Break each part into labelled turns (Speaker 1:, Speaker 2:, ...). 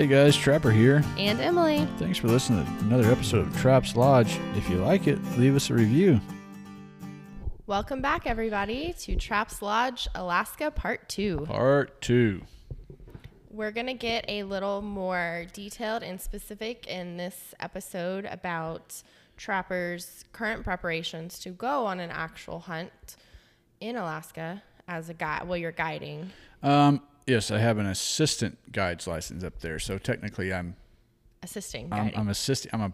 Speaker 1: Hey guys, Trapper here.
Speaker 2: And Emily.
Speaker 1: Thanks for listening to another episode of Traps Lodge. If you like it, leave us a review.
Speaker 2: Welcome back, everybody, to Traps Lodge, Alaska Part 2.
Speaker 1: Part 2.
Speaker 2: We're going to get a little more detailed and specific in this episode about trappers' current preparations to go on an actual hunt in Alaska as a guide. Well, you're guiding.
Speaker 1: Um, yes, I have an assistant guide's license up there, so technically I'm
Speaker 2: Assisting
Speaker 1: I'm,
Speaker 2: guiding.
Speaker 1: I'm assisting. I'm a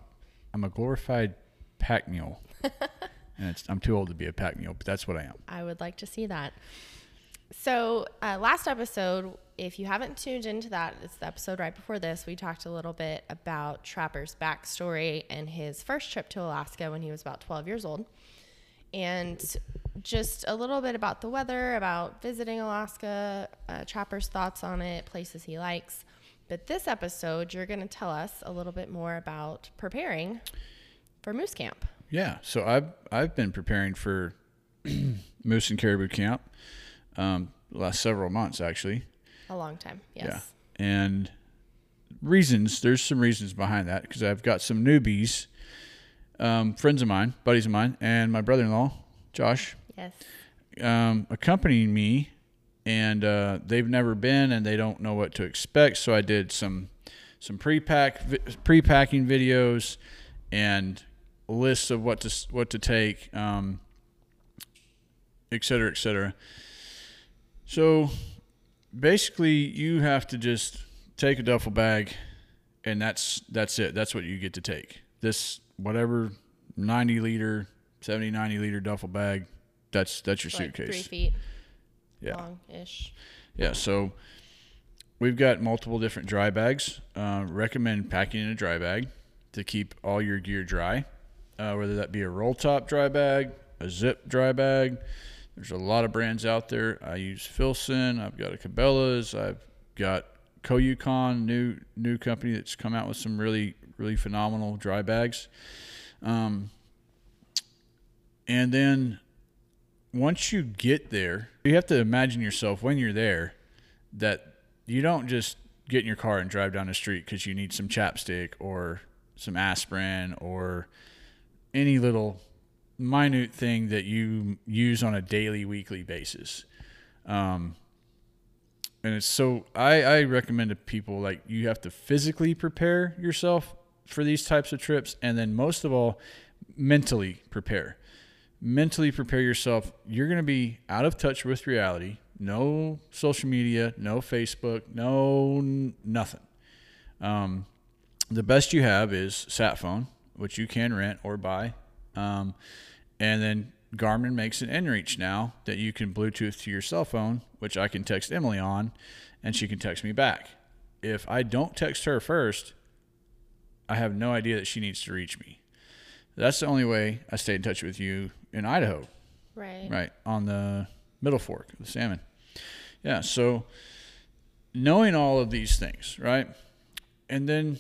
Speaker 1: I'm a glorified pack mule, and it's, I'm too old to be a pack mule, but that's what I am.
Speaker 2: I would like to see that. So, uh, last episode, if you haven't tuned into that, it's the episode right before this. We talked a little bit about Trapper's backstory and his first trip to Alaska when he was about 12 years old. And just a little bit about the weather, about visiting Alaska, uh, Trapper's thoughts on it, places he likes. But this episode, you're going to tell us a little bit more about preparing for moose camp.
Speaker 1: Yeah, so I've I've been preparing for moose and caribou camp um, the last several months actually.
Speaker 2: A long time, yes.
Speaker 1: Yeah, and reasons there's some reasons behind that because I've got some newbies, um, friends of mine, buddies of mine, and my brother-in-law Josh
Speaker 2: Yes.
Speaker 1: um, accompanying me, and uh, they've never been and they don't know what to expect. So I did some some pre-pack pre-packing videos and lists of what to what to take, um, et cetera, et cetera. So basically, you have to just take a duffel bag, and that's that's it. That's what you get to take. This whatever 90 liter, 70, 90 liter duffel bag. That's that's your
Speaker 2: Like
Speaker 1: suitcase.
Speaker 2: three feet
Speaker 1: Yeah.
Speaker 2: long ish.
Speaker 1: Yeah, so we've got multiple different dry bags. Uh, recommend packing in a dry bag to keep all your gear dry, uh, whether that be a roll top dry bag, a zip dry bag. There's a lot of brands out there. I use Filson. I've got a Cabela's. I've got Koyukon, new new company that's come out with some really really phenomenal dry bags. Um, and then once you get there, you have to imagine yourself when you're there that you don't just get in your car and drive down the street because you need some chapstick or some aspirin or any little minute thing that you use on a daily, weekly basis. Um, and it's so I, I recommend to people like you have to physically prepare yourself for these types of trips and then most of all mentally prepare mentally prepare yourself. You're going to be out of touch with reality. No social media, no Facebook, no n- nothing. Um, the best you have is sat phone, which you can rent or buy. Um, and then Garmin makes an inReach now that you can Bluetooth to your cell phone, which I can text Emily on, and she can text me back. If I don't text her first, I have no idea that she needs to reach me. That's the only way I stay in touch with you in Idaho,
Speaker 2: Right.
Speaker 1: right on the middle fork of the salmon. Yeah, so knowing all of these things, right? And then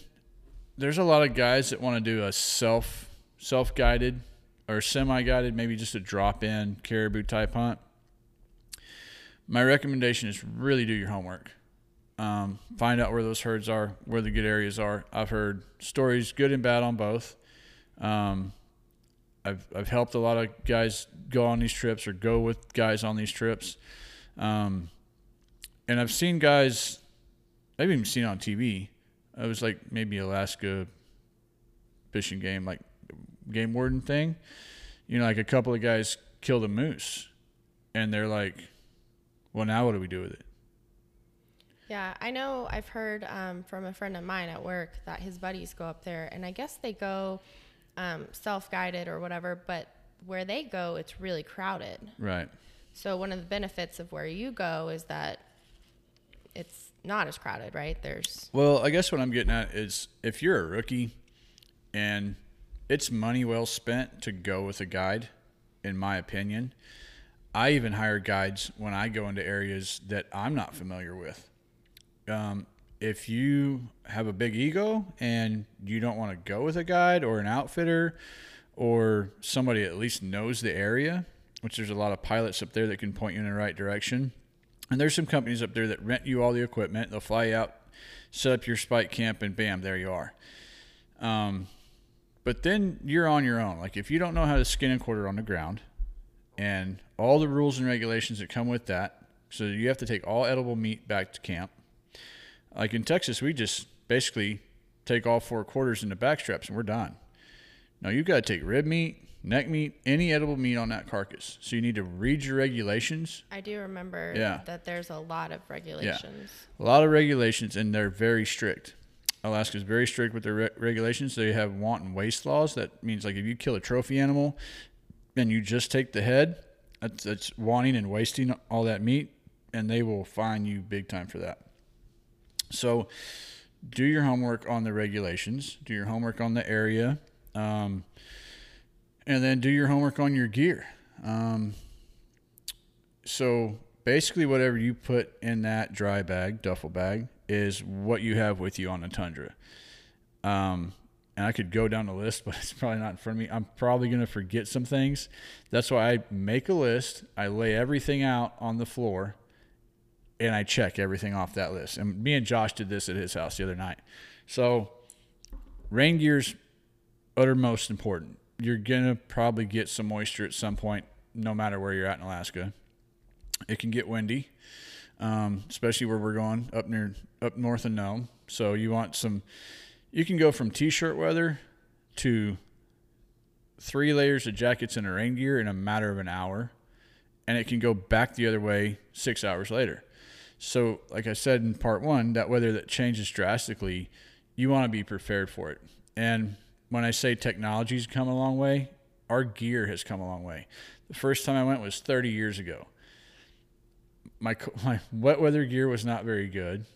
Speaker 1: there's a lot of guys that want to do a self self guided or semi guided, maybe just a drop in caribou type hunt. My recommendation is really do your homework. Um, find out where those herds are, where the good areas are. I've heard stories, good and bad, on both. Um, I've I've helped a lot of guys go on these trips or go with guys on these trips, um, and I've seen guys. I've even seen on TV. It was like maybe Alaska fishing game, like game warden thing. You know, like a couple of guys killed a moose, and they're like, "Well, now what do we do with it?"
Speaker 2: Yeah, I know I've heard um, from a friend of mine at work that his buddies go up there, and I guess they go um, self guided or whatever, but where they go, it's really crowded.
Speaker 1: Right.
Speaker 2: So, one of the benefits of where you go is that it's not as crowded, right? There's,
Speaker 1: Well, I guess what I'm getting at is if you're a rookie and it's money well spent to go with a guide, in my opinion. I even hire guides when I go into areas that I'm not familiar with. Um, if you have a big ego and you don't want to go with a guide or an outfitter or somebody at least knows the area, which there's a lot of pilots up there that can point you in the right direction. And there's some companies up there that rent you all the equipment. They'll fly you out set up your spike camp, and bam, there you are. Um, but then you're on your own. Like if you don't know how to skin and quarter on the ground, and all the rules and regulations that come with that, so you have to take all edible meat back to camp. Like in Texas, we just basically take all four quarters into backstraps and we're done. Now you've got to take rib meat, neck meat, any edible meat on that carcass. So you need to read your regulations.
Speaker 2: I do remember
Speaker 1: Yeah.
Speaker 2: that there's a lot of regulations. Yeah.
Speaker 1: A lot of regulations, and they're very strict. Alaska's very strict with their re- regulations. They have wanton waste laws. That means like if you kill a trophy animal and you just take the head, that's, that's wanting and wasting all that meat, and they will fine you big time for that. So do your homework on the regulations. Do your homework on the area. Um, and then do your homework on your gear. Um, so basically, whatever you put in that dry bag, duffel bag, is what you have with you on the tundra. Um, and I could go down the list, but it's probably not in front of me. I'm probably going to forget some things. That's why I make a list. I lay everything out on the floor, and I check everything off that list. And me and Josh did this at his house the other night. So, rain gear's uttermost important. You're gonna probably get some moisture at some point, no matter where you're at in Alaska. It can get windy, um, especially where we're going up near up north of Nome. So you want some. You can go from t-shirt weather to three layers of jackets and a rain gear in a matter of an hour, and it can go back the other way six hours later. So, like I said in part one, that weather that changes drastically, you want to be prepared for it. And when I say technology's come a long way, our gear has come a long way. The first time I went was 30 years ago. My my wet weather gear was not very good.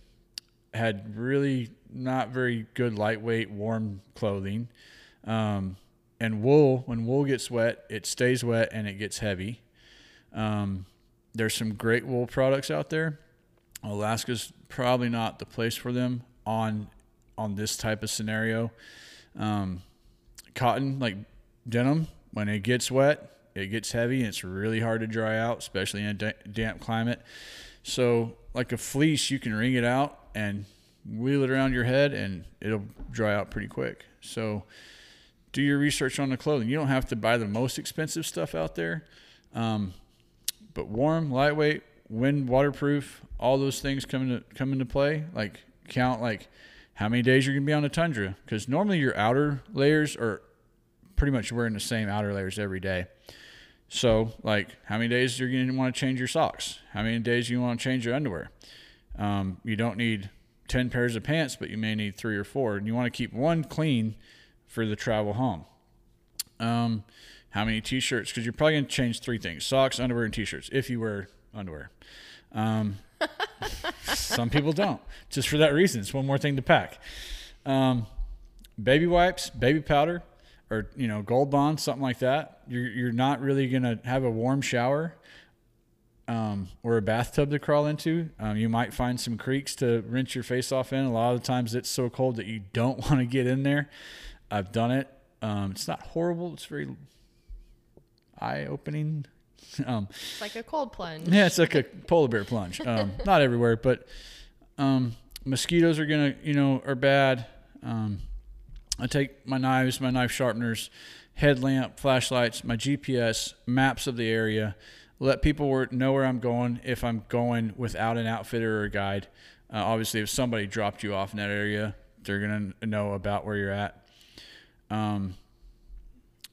Speaker 1: Had really not very good lightweight warm clothing. Um, and wool, when wool gets wet, it stays wet and it gets heavy. Um, there's some great wool products out there. Alaska's probably not the place for them on on this type of scenario. Um, cotton, like denim, when it gets wet, it gets heavy and it's really hard to dry out, especially in a damp climate. So, like a fleece, you can wring it out and wheel it around your head, and it'll dry out pretty quick. So, do your research on the clothing. You don't have to buy the most expensive stuff out there, um, but warm, lightweight, wind, waterproof, all those things come into come into play. Like count like how many days you're gonna be on the tundra, because normally your outer layers are pretty much wearing the same outer layers every day. So, like, how many days you're to want to change your socks? How many days you want to change your underwear? Um, you don't need 10 pairs of pants, but you may need three or four. And you want to keep one clean for the travel home. Um, how many t shirts? Because you're probably to change three things socks, underwear, and t shirts if you wear underwear. Um, some people don't, just for that reason. It's one more thing to pack. Um, baby wipes, baby powder, or you know, gold bond, something like that. You're you're not really gonna have a warm shower um, or a bathtub to crawl into. Um, you might find some creeks to rinse your face off in. A lot of the times it's so cold that you don't want to get in there. I've done it. Um, it's not horrible. It's very eye opening. Um,
Speaker 2: It's like a cold plunge.
Speaker 1: yeah, it's like a polar bear plunge. Um, not everywhere, but um, mosquitoes are gonna, you know, are bad. Um, I take my knives, my knife sharpeners, headlamp, flashlights, my GPS, maps of the area. Let people know where I'm going if I'm going without an outfitter or a guide. Uh, obviously, if somebody dropped you off in that area, they're gonna know about where you're at. Um,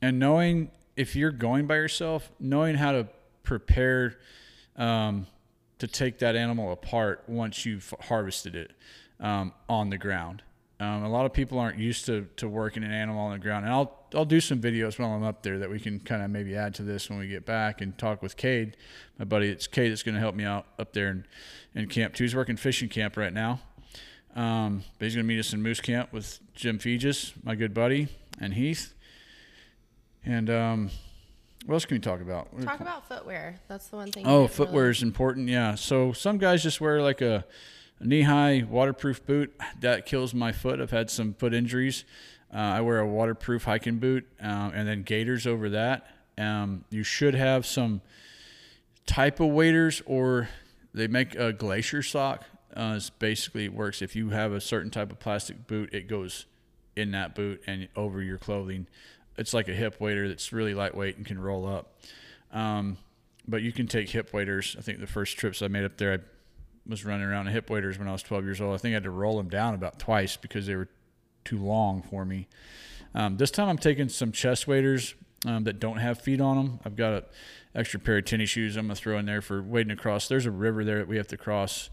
Speaker 1: and knowing if you're going by yourself, knowing how to prepare um, to take that animal apart once you've harvested it um, on the ground. Um, a lot of people aren't used to, to working an animal on the ground, and I'll I'll do some videos while I'm up there that we can kind of maybe add to this when we get back and talk with Cade, my buddy. It's Cade that's going to help me out up there in, in camp two. He's working fishing camp right now, um, but he's going to meet us in moose camp with Jim Fegis, my good buddy, and Heath. And um, what else can we talk about?
Speaker 2: Talk about footwear. That's the one thing.
Speaker 1: Oh, footwear
Speaker 2: really-
Speaker 1: is important. Yeah. So some guys just wear like a, a knee-high waterproof boot. That kills my foot. I've had some foot injuries. Uh, I wear a waterproof hiking boot um, and then gaiters over that. Um, you should have some type of waders, or they make a glacier sock. uh, is basically works if you have a certain type of plastic boot, it goes in that boot and over your clothing. It's like a hip wader that's really lightweight and can roll up. Um, but you can take hip waders. I think the first trips I made up there, I was running around in hip waders when I was 12 years old. I think I had to roll them down about twice because they were too long for me. Um, this time I'm taking some chest waders um, that don't have feet on them. I've got an extra pair of tennis shoes I'm going to throw in there for wading across. There's a river there that we have to cross.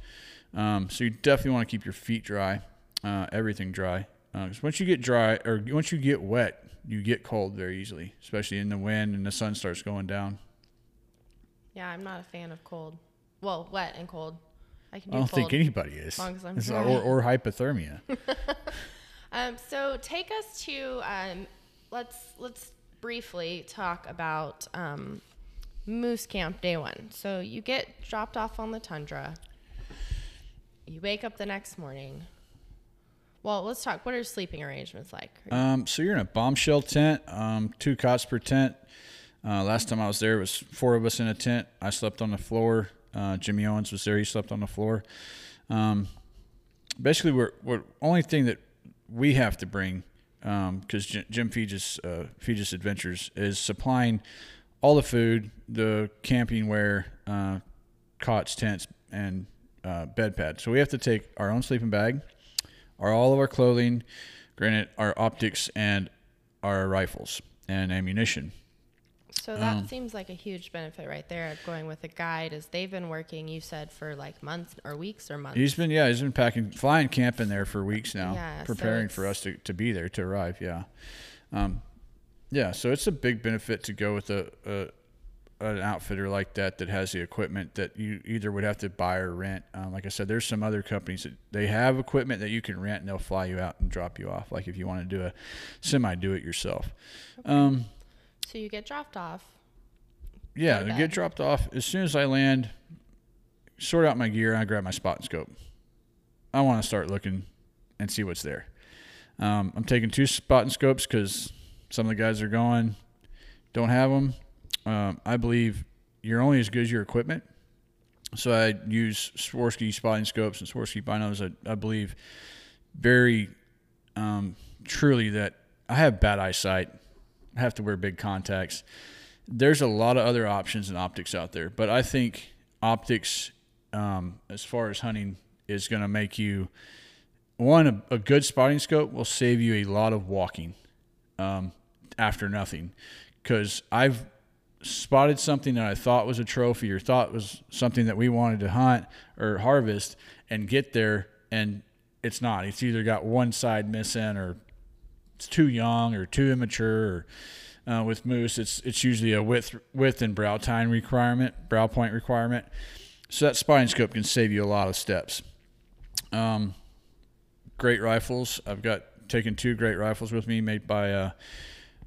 Speaker 1: Um, so you definitely want to keep your feet dry, uh, everything dry. Because uh, once you get dry or once you get wet, you get cold very easily, especially in the wind and the sun starts going down.
Speaker 2: Yeah, I'm not a fan of cold. Well, wet and cold.
Speaker 1: I can do I don't think anybody is. As as. Or, or hypothermia.
Speaker 2: um, so take us to um, let's let's briefly talk about um, Moose Camp Day One. So you get dropped off on the tundra. You wake up the next morning. Well, let's talk. What are sleeping arrangements like?
Speaker 1: Um, so you're in a bombshell tent, um, two cots per tent. Uh, last time I was there, it was four of us in a tent. I slept on the floor. Uh, Jimmy Owens was there. He slept on the floor. Um, basically, we're, we're only thing that we have to bring because um, Jim Fegis, uh, Adventures is supplying all the food, the camping wear, uh, cots, tents, and uh, bed pads. So we have to take our own sleeping bag, our all of our clothing, granted our optics and our rifles and ammunition.
Speaker 2: So that um, seems like a huge benefit right there going with a guide as they've been working, you said, for like months or weeks or months.
Speaker 1: He's been, yeah, he's been packing, flying camping there for weeks now, yeah, preparing so for us to, to be there, to arrive. Yeah. Um, yeah. So it's a big benefit to go with a, a an outfitter like that that has the equipment that you either would have to buy or rent. Um, like I said, there's some other companies that they have equipment that you can rent and they'll fly you out and drop you off. Like if you want to do a semi do it yourself. Okay. Um,
Speaker 2: so you get dropped off.
Speaker 1: Yeah, to get dropped off as soon as I land. Sort out my gear and I grab my spotting scope. I want to start looking and see what's there. Um, I'm taking two spotting scopes because some of the guys are going, don't have them. Um, I believe you're only as good as your equipment. So I use Swarovski spotting scopes and Swarovski binos. I, I believe very um, truly that I have bad eyesight I have to wear big contacts. There's a lot of other options and optics out there, but I think optics, um, as far as hunting, is going to make you one a, a, good spotting scope will save you a lot of walking um, after nothing, because I've spotted something that I thought was a trophy or thought was something that we wanted to hunt or harvest and get there and it's not. It's either got one side missing or it's too young or too immature. Or, uh, with moose, it's it's usually a width width and brow tine requirement, brow point requirement. So that spotting scope can save you a lot of steps. Um, great rifles. I've got taken two great rifles with me, made by uh,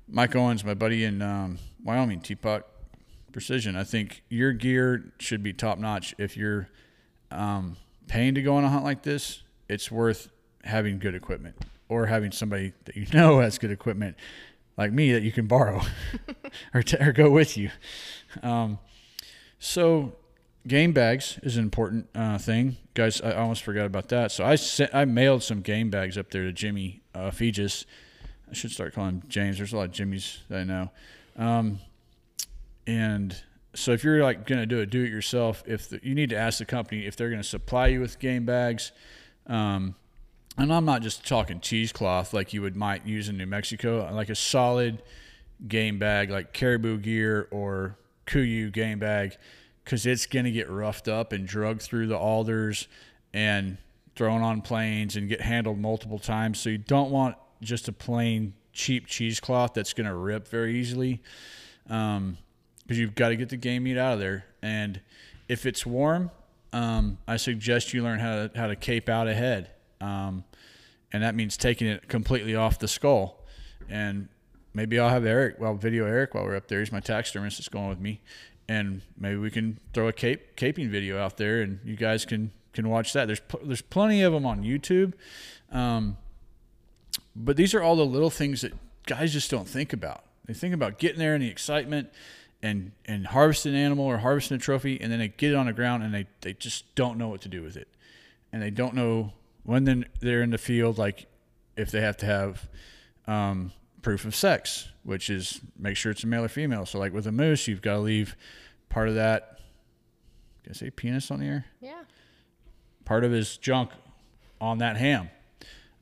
Speaker 1: Mike Owens, my buddy in um, Wyoming, Teapot Precision. I think your gear should be top notch. If you're um, paying to go on a hunt like this, it's worth having good equipment or having somebody that you know has good equipment like me that you can borrow or, t- or go with you. Um, so game bags is an important uh, thing, guys. I almost forgot about that. So I sent, I mailed some game bags up there to Jimmy uh, Fegis. I should start calling him James. There's a lot of Jimmys that I know. Um, and so if you're like going to do it, do it yourself. If the, you need to ask the company if they're going to supply you with game bags. Um, and I'm not just talking cheesecloth like you would might use in New Mexico, like a solid game bag like caribou gear or KUIU game bag because it's going to get roughed up and drugged through the alders and thrown on planes and get handled multiple times. So you don't want just a plain cheap cheesecloth that's going to rip very easily because um, you've got to get the game meat out of there. And if it's warm, um, I suggest you learn how to, how to cape out ahead. Um, and that means taking it completely off the skull. And maybe I'll have Eric, well, video Eric while we're up there. He's my taxidermist that's going with me. And maybe we can throw a cape caping video out there, and you guys can can watch that. There's there's plenty of them on YouTube, um, but these are all the little things that guys just don't think about. They think about getting there and the excitement, and and harvesting an animal or harvesting a trophy, and then they get it on the ground and they they just don't know what to do with it. and they don't know when then they're in the field, like if they have to have um, proof of sex, which is make sure it's a male or female. So like with a moose, you've got to leave part of that. Can I say penis on the air?
Speaker 2: Yeah.
Speaker 1: Part of his junk on that ham,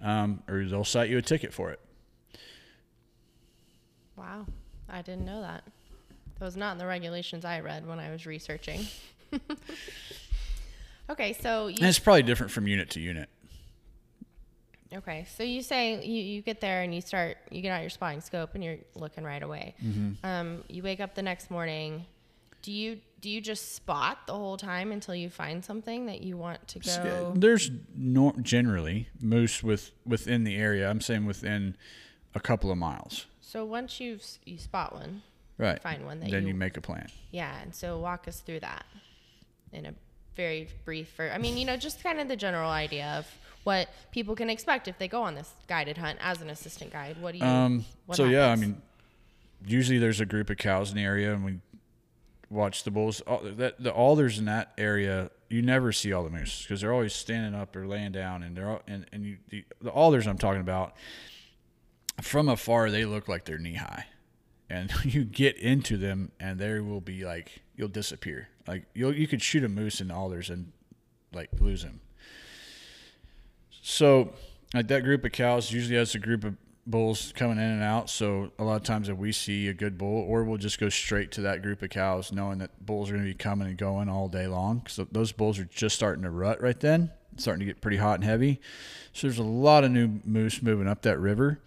Speaker 1: um, or they'll cite you a ticket for it.
Speaker 2: Wow. I didn't know that. That was not in the regulations I read when I was researching. okay, so
Speaker 1: And
Speaker 2: you,
Speaker 1: it's probably different from unit to unit.
Speaker 2: okay, so you say you, you get there and you start you get out your spotting scope and you're looking right away.
Speaker 1: Mm-hmm.
Speaker 2: Um, you wake up the next morning. Do you do you just spot the whole time until you find something that you want to go?
Speaker 1: There's no, generally moose with within the area. I'm saying within a couple of miles.
Speaker 2: So once you you spot one,
Speaker 1: Right.
Speaker 2: Find one that
Speaker 1: then
Speaker 2: you-
Speaker 1: you make a plan.
Speaker 2: Yeah, and so walk us through that in a very brief. For I mean, you know, just kind of the general idea of what people can expect if they go on this guided hunt as an assistant guide. What do you?
Speaker 1: Um, so yeah, I mean, usually there's a group of cows in the area, and we watch the bulls. All, that the alders in that area, you never see all the moose because they're always standing up or laying down, and they're all, and and you the, the alders I'm talking about. From afar, they look like they're knee high, and you get into them, and they will be like you'll disappear. Like you you could shoot a moose in alders and like lose him. So, like that group of cows usually has a group of bulls coming in and out. So a lot of times if we see a good bull, or we'll just go straight to that group of cows, knowing that bulls are going to be coming and going all day long. So those bulls are just starting to rut right then, starting to get pretty hot and heavy. So there's a lot of new moose moving up that river.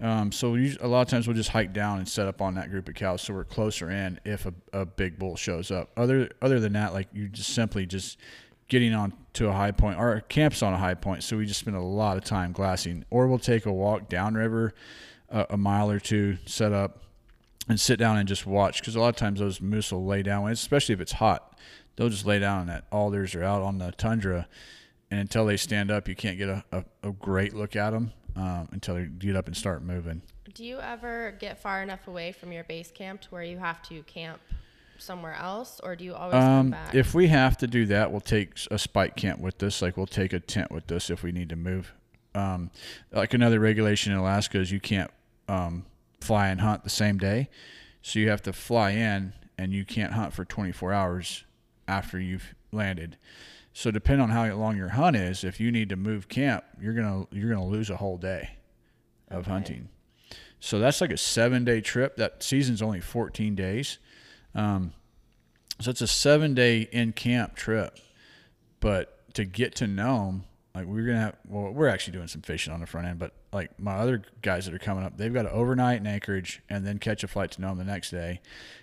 Speaker 1: Um, so we, a lot of times we'll just hike down and set up on that group of cows, so we're closer in if a, a big bull shows up. Other other than that, like you just simply just getting on to a high point. Our camp's on a high point, so we just spend a lot of time glassing, or we'll take a walk downriver uh, a mile or two, set up, and sit down and just watch. Because a lot of times those moose will lay down, especially if it's hot. They'll just lay down on that alders or out on the tundra, and until they stand up, you can't get a, a, a great look at them um, until they get up and start moving.
Speaker 2: do you ever get far enough away from your base camp to where you have to camp somewhere else, or do you always come
Speaker 1: Um,
Speaker 2: back?
Speaker 1: if we have to do that, we'll take a spike camp with us. Like we'll take a tent with us if we need to move. Um, like another regulation in Alaska is you can't um, fly and hunt the same day, so you have to fly in and you can't hunt for 24 hours after you've landed. So depending on how long your hunt is, if you need to move camp, you're gonna you're gonna lose a whole day of
Speaker 2: Okay.
Speaker 1: hunting. So that's like a seven day trip. That season's only 14 days. Um, so it's a seven day in camp trip. But to get to Nome, like we're gonna have well, we're actually doing some fishing on the front end, but like my other guys that are coming up, they've got to overnight in Anchorage and then catch a flight to Nome the next day,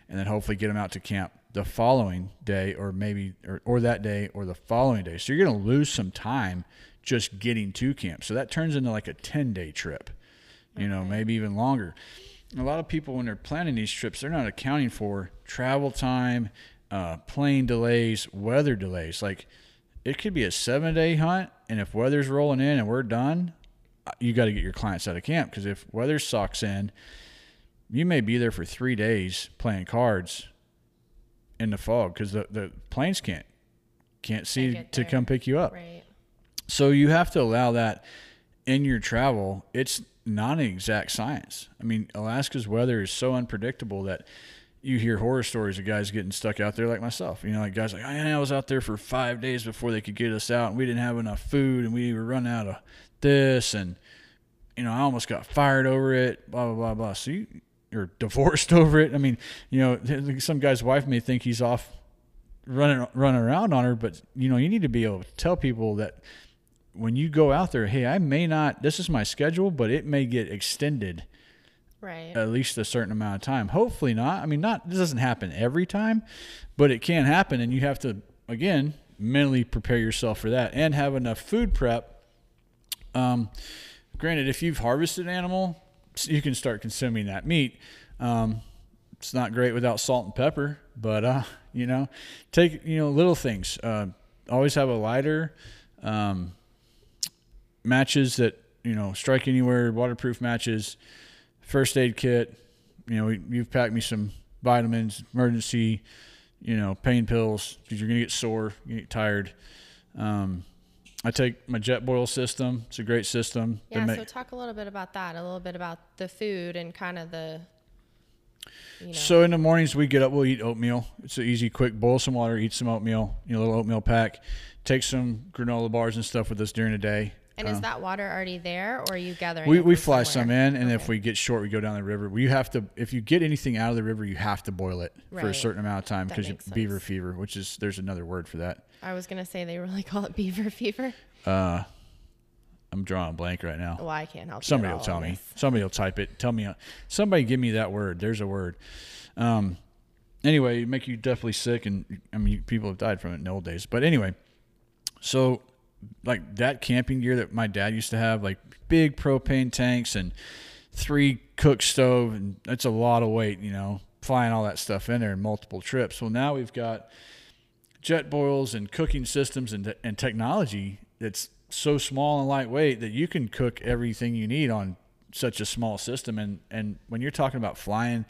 Speaker 1: and then hopefully get them out to camp the following day or maybe or, or that day or the following day. So you're gonna lose some time just getting to camp. So that turns into like a ten day trip. You know, maybe even longer a lot of people when they're planning these trips they're not accounting for travel time uh, plane delays weather delays like it could be a seven day hunt and if weather's rolling in and we're done uh, you got to get your clients out of camp because if weather sucks in you may be there for three days playing cards in the fog because the, the planes can't can't see to come pick you up
Speaker 2: right.
Speaker 1: so you have to allow that in your travel. It's not an exact science. I mean, Alaska's weather is so unpredictable that you hear horror stories of guys getting stuck out there like myself. You know, like guys like, I was out there for five days before they could get us out and we didn't have enough food and we were running out of this and you know, I almost got fired over it, blah blah blah blah. So you you're divorced over it. I mean, you know, some guy's wife may think he's off running running around on her, but you know, you need to be able to tell people that when you go out there, hey, I may not. This is my schedule, but it may get extended
Speaker 2: Right.
Speaker 1: at least a certain amount of time. Hopefully not. I mean, not this doesn't happen every time, but it can happen, and you have to again mentally prepare yourself for that and have enough food prep. Um, granted, if you've harvested an animal, you can start consuming that meat. Um, it's not great without salt and pepper, but uh, you know, take you know little things. Uh, always have a lighter. Um, matches that you know strike anywhere waterproof matches first aid kit you know you've packed me some vitamins emergency you know pain pills because you're gonna get sore you get tired um, I take my Jetboil system. It's a great system.
Speaker 2: Yeah,
Speaker 1: make-
Speaker 2: so talk a little bit about that, a little bit about the food and kind of the, you know,
Speaker 1: So in the mornings we get up, we'll eat oatmeal. It's an easy, quick. Boil some water, eat some oatmeal. You know, a little oatmeal pack. Take some granola bars and stuff with us during the day.
Speaker 2: And is that water already there, or are you gathering?
Speaker 1: We, we fly some in, and if we get short, we go down the river. You have to, if you get anything out of the river, you have to boil it for a certain amount of time because beaver fever, which is there's another word for that.
Speaker 2: I was gonna say they really call it beaver fever.
Speaker 1: Uh, I'm drawing a blank right now.
Speaker 2: Well, I can't help.
Speaker 1: Somebody will tell me.
Speaker 2: this.
Speaker 1: Somebody will type it. Tell me. uh, Somebody give me that word. There's a word. Um, anyway, make you definitely sick, and I mean, people have died from it in the old days. But anyway, so like that camping gear that my dad used to have, like big propane tanks and three cook stove, and that's a lot of weight, you know, flying all that stuff in there in multiple trips. Well, now we've got jet boils and cooking systems and, and technology that's so small and lightweight that you can cook everything you need on such a small system. And, and when you're talking about flying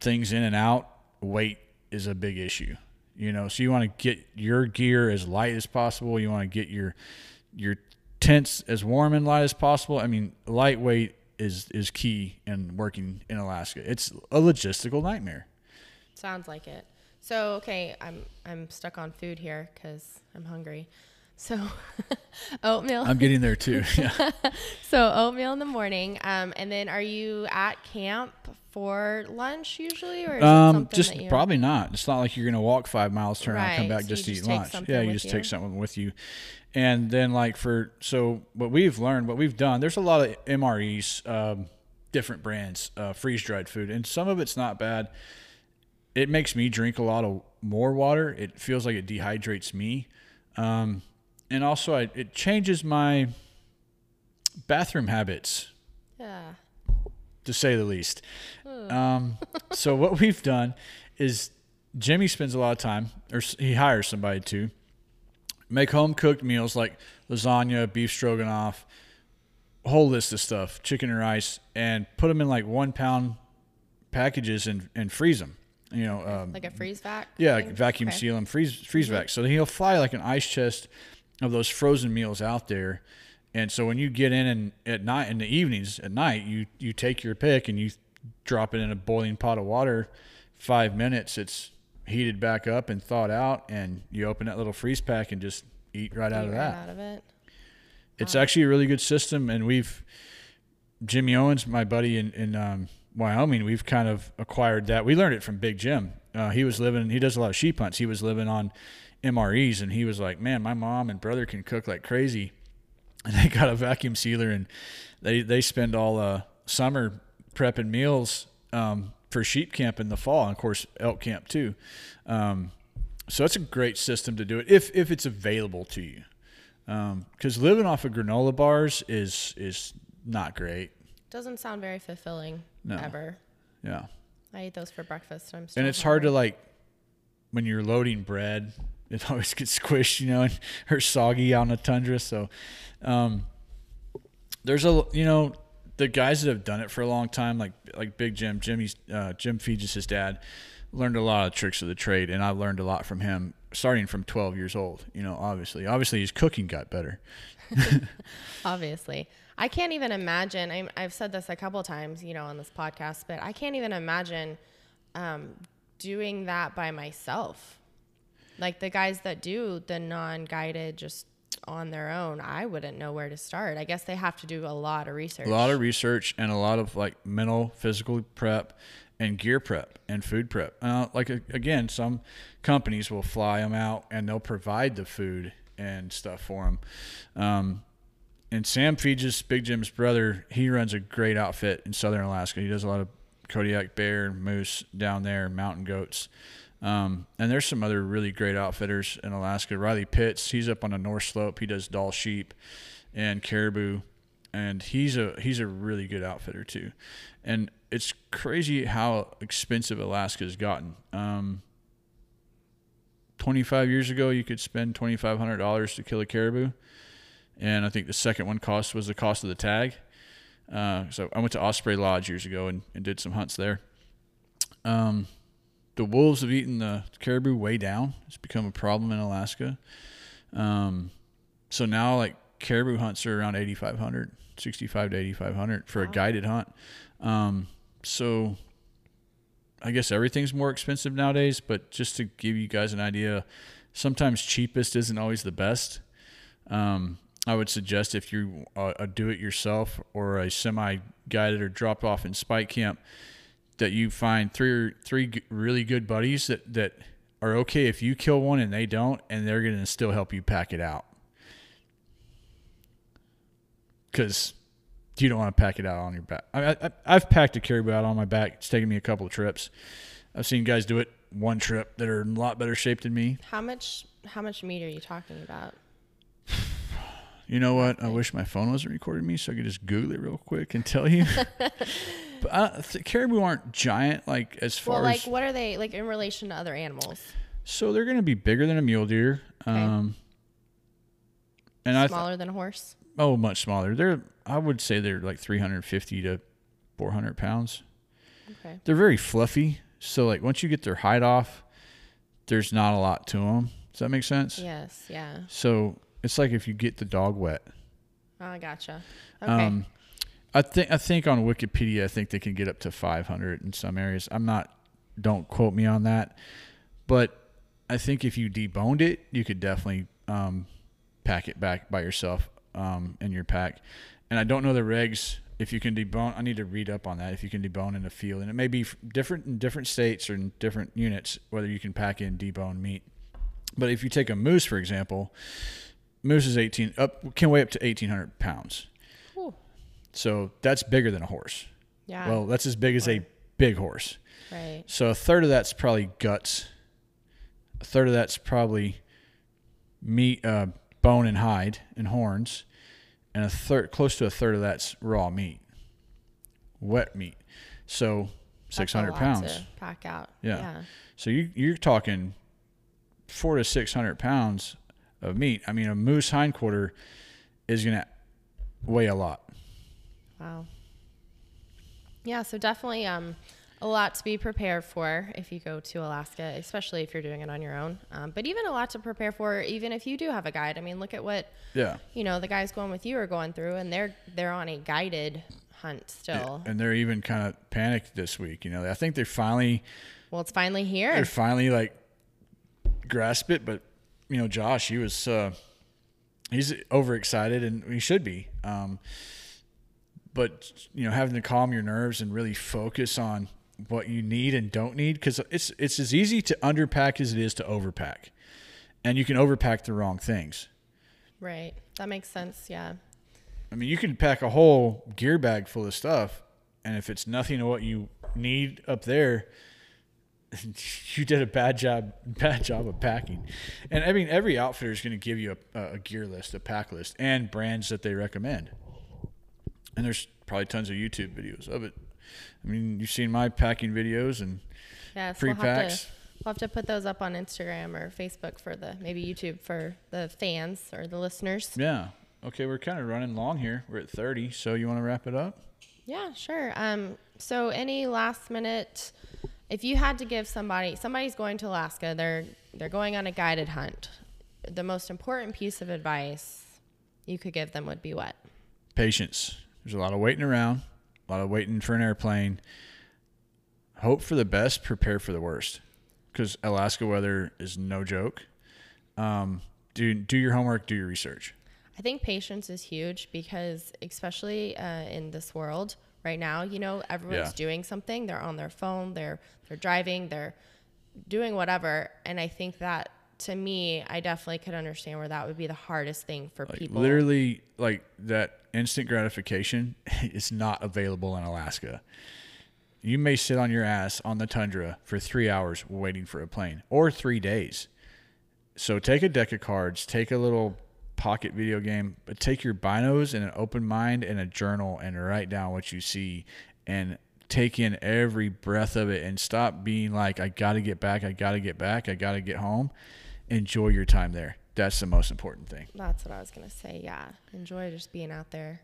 Speaker 1: things in and out, weight is a big issue. You know, so you want to get your gear as light as possible. You want to get your your tents as warm and light as possible. I mean, lightweight is is key in working in Alaska. It's a logistical nightmare.
Speaker 2: Sounds like it. So okay, I'm I'm stuck on food here because I'm hungry. So oatmeal.
Speaker 1: I'm getting there too. Yeah.
Speaker 2: so oatmeal in the morning. Um, and then are you at camp for lunch usually, or
Speaker 1: Um, just probably not. It's not like you're gonna walk five miles, turn around, come back
Speaker 2: so
Speaker 1: just to
Speaker 2: you
Speaker 1: eat lunch. Yeah, you just
Speaker 2: you.
Speaker 1: take something with you, and then like for so what we've learned, what we've done. There's a lot of MREs, um, different brands, uh, freeze dried food, and some of it's not bad. It makes me drink a lot of more water. It feels like it dehydrates me, um, and also I, it changes my bathroom habits
Speaker 2: Yeah.
Speaker 1: to say the least. Um, so what we've done is Jimmy spends a lot of time, or he hires somebody to make home cooked meals like lasagna, beef stroganoff, whole list of stuff, chicken and rice, and put them in like one pound packages and, and freeze them. You know, um,
Speaker 2: Like a freeze vac.
Speaker 1: yeah, like vacuum
Speaker 2: Okay.
Speaker 1: seal them, freeze freeze vac. So then he'll fly like an ice chest of those frozen meals out there. And so when you get in and at night in the evenings at night, you you take your pick and you drop it in a boiling pot of water. Five minutes, it's heated back up and thawed out, and you open that little freeze pack and just eat right out of
Speaker 2: right
Speaker 1: that.
Speaker 2: Out of it.
Speaker 1: It's actually a really good system, and we've Jimmy Owens, my buddy in in um, Wyoming, we've kind of acquired that. We learned it from Big Jim. Uh, he was living. He does a lot of sheep hunts. He was living on MREs, and he was like, "Man, my mom and brother can cook like crazy." And they got a vacuum sealer, and they they spend all uh, summer prepping meals um, for sheep camp in the fall, and of course elk camp too. Um, so it's a great system to do it if if it's available to you because living off of granola bars is is not great.
Speaker 2: Doesn't sound very fulfilling.
Speaker 1: No.
Speaker 2: Ever.
Speaker 1: Yeah,
Speaker 2: I eat those for breakfast. I'm still
Speaker 1: and it's hard to like when you're loading bread. It always gets squished, you know, and or soggy out in the tundra. So, um, there's a you know the guys that have done it for a long time, like like Big Jim, Jimmy's uh, Jim Feges, his dad, learned a lot of tricks of the trade, and I learned a lot from him starting from 12 years old. You know, obviously, obviously his cooking got better.
Speaker 2: Obviously. I can't even imagine. I'm, I've said this a couple times, you know, on this podcast, but I can't even imagine um, doing that by myself. Like the guys that do the non guided just on their own, I wouldn't know where to start. I guess they have to do a lot of research.
Speaker 1: A lot of research and a lot of like mental, physical prep, and gear prep and food prep. Uh, like again, some companies will fly them out and they'll provide the food and stuff for them. Um, and Sam Feges, Big Jim's brother, he runs a great outfit in Southern Alaska. He does a lot of Kodiak bear, moose down there, mountain goats. Um, and there's some other really great outfitters in Alaska. Riley Pitts, he's up on the North Slope. He does Dall sheep and caribou, and he's a he's a really good outfitter too. And it's crazy how expensive Alaska has gotten. Um, 25 years ago, you could spend $2,500 to kill a caribou, and I think the second one cost was the cost of the tag. Uh, so I went to Osprey Lodge years ago and, and did some hunts there. Um, the wolves have eaten the caribou way down. It's become a problem in Alaska. Um, so now like caribou hunts are around 8500 65 to 8500 for a guided hunt um, so i guess everything's more expensive nowadays but just to give you guys an idea sometimes cheapest isn't always the best um, i would suggest if you uh, a do it yourself or a semi guided or drop off in spike camp that you find three or three really good buddies that that are okay if you kill one and they don't and they're going to still help you pack it out because you don't want to pack it out on your back. I, I, I've packed a caribou out on my back. It's taken me a couple of trips. I've seen guys do it one trip that are in a lot better shape than me.
Speaker 2: How much how much meat are you talking about?
Speaker 1: You know what? I wish my phone wasn't recording me so I could just Google it real quick and tell you. but uh, th- caribou aren't giant like as far
Speaker 2: Well, like
Speaker 1: as
Speaker 2: what are they like in relation to other animals?
Speaker 1: so they're going to be bigger than a mule deer. Um, and I th-
Speaker 2: Smaller than a horse?
Speaker 1: oh much smaller. They're I would say they're like 350 to 400 pounds.
Speaker 2: Okay.
Speaker 1: they're very fluffy. So like once you get their hide off, there's not a lot to them. Does that make sense?
Speaker 2: Yes, yeah.
Speaker 1: So it's like if you get the dog wet.
Speaker 2: Oh, I gotcha. Okay.
Speaker 1: Um, I think I think on Wikipedia, I think they can get up to 500 in some areas. I'm not. Don't quote me on that, but I think if you deboned it, you could definitely um, pack it back by yourself um, in your pack. And I don't know the regs if you can debone. I need to read up on that. If you can debone in a field, and it may be different in different states or in different units whether you can pack in deboned meat. But if you take a moose, for example, moose is 18 up can weigh up to 1800 pounds. So that's bigger than a horse.
Speaker 2: Yeah.
Speaker 1: Well, that's as big as a big horse.
Speaker 2: right.
Speaker 1: So a third of that's probably guts. A third of that's probably meat, uh, bone and hide and horns, and a third, close to a third of that's raw meat, wet meat. So six hundred pounds.
Speaker 2: pack out.
Speaker 1: Yeah.
Speaker 2: Yeah.
Speaker 1: So you you're talking four to six hundred pounds of meat. I mean, a moose hindquarter is gonna weigh a lot.
Speaker 2: Wow. Yeah, so definitely um, a lot to be prepared for if you go to Alaska, especially if you're doing it on your own. Um, but even a lot to prepare for, even if you do have a guide. I mean, look at what
Speaker 1: Yeah.
Speaker 2: you know the guys going with you are going through, and they're they're on a guided hunt still.
Speaker 1: And they're even kind of panicked this week. You know, I think they're finally
Speaker 2: Well, it's finally here.
Speaker 1: they're finally like grasp it. But you know, Josh, he was uh, he's overexcited, and he should be. Um, but you know, having to calm your nerves and really focus on what you need and don't need, because it's it's as easy to underpack as it is to overpack, and you can overpack the wrong things.
Speaker 2: Right. That makes sense. Yeah.
Speaker 1: I mean, you can pack a whole gear bag full of stuff, and if it's nothing to what you need up there, you did a bad job. Bad job of packing. And I mean, every outfitter is going to give you a, a gear list, a pack list, and brands that they recommend. And there's probably tons of YouTube videos of it. I mean, you've seen my packing videos, and
Speaker 2: Yes. We'll have to
Speaker 1: packs.
Speaker 2: we'll have to put those up on Instagram or Facebook for the maybe YouTube for the fans or the listeners.
Speaker 1: yeah. Okay, we're kind of running long here. We're at 30, so you want to wrap it up?
Speaker 2: Yeah, sure. Um, so any last minute, if you had to give somebody, somebody's going to Alaska, they're they're going on a guided hunt. The most important piece of advice you could give them would be what?
Speaker 1: patience. There's a lot of waiting around, a lot of waiting for an airplane. Hope for the best, prepare for the worst, because Alaska weather is no joke. Um, do do your homework, do your research.
Speaker 2: I think patience is huge because, especially uh, in this world right now, you know, everyone's
Speaker 1: Yeah.
Speaker 2: doing something. They're on their phone. They're they're driving. They're doing whatever. And I think that to me, I definitely could understand where that would be the hardest thing for
Speaker 1: Like
Speaker 2: people.
Speaker 1: literally, like that instant gratification is not available in Alaska. You may sit on your ass on the tundra for three hours waiting for a plane, or three days. So take a deck of cards, take a little pocket video game, but take your binos and an open mind and a journal and write down what you see and take in every breath of it and stop being like, I got to get back, I got to get back, I got to get home. Enjoy your time there. That's the most important thing.
Speaker 2: That's what I was gonna say. Yeah, enjoy just being out there.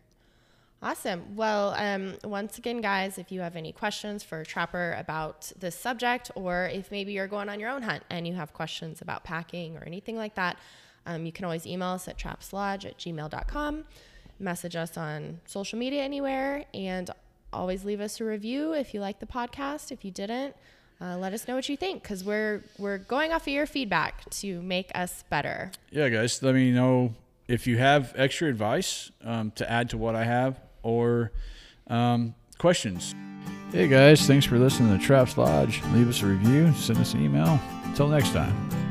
Speaker 2: Awesome. Well, um, once again, guys, if you have any questions for Trapper about this subject, or if maybe you're going on your own hunt and you have questions about packing or anything like that, Um, you can always email us at trapslodge at gmail.com, message us on social media anywhere, and always leave us a review if you like the podcast. If you didn't, uh, let us know what you think because we're we're going off of your feedback to make us better.
Speaker 1: Yeah, guys, let me know if you have extra advice um, to add to what I have or um, questions. Hey guys, thanks for listening to Traps Lodge. Leave us a review, send us an email. Until next time.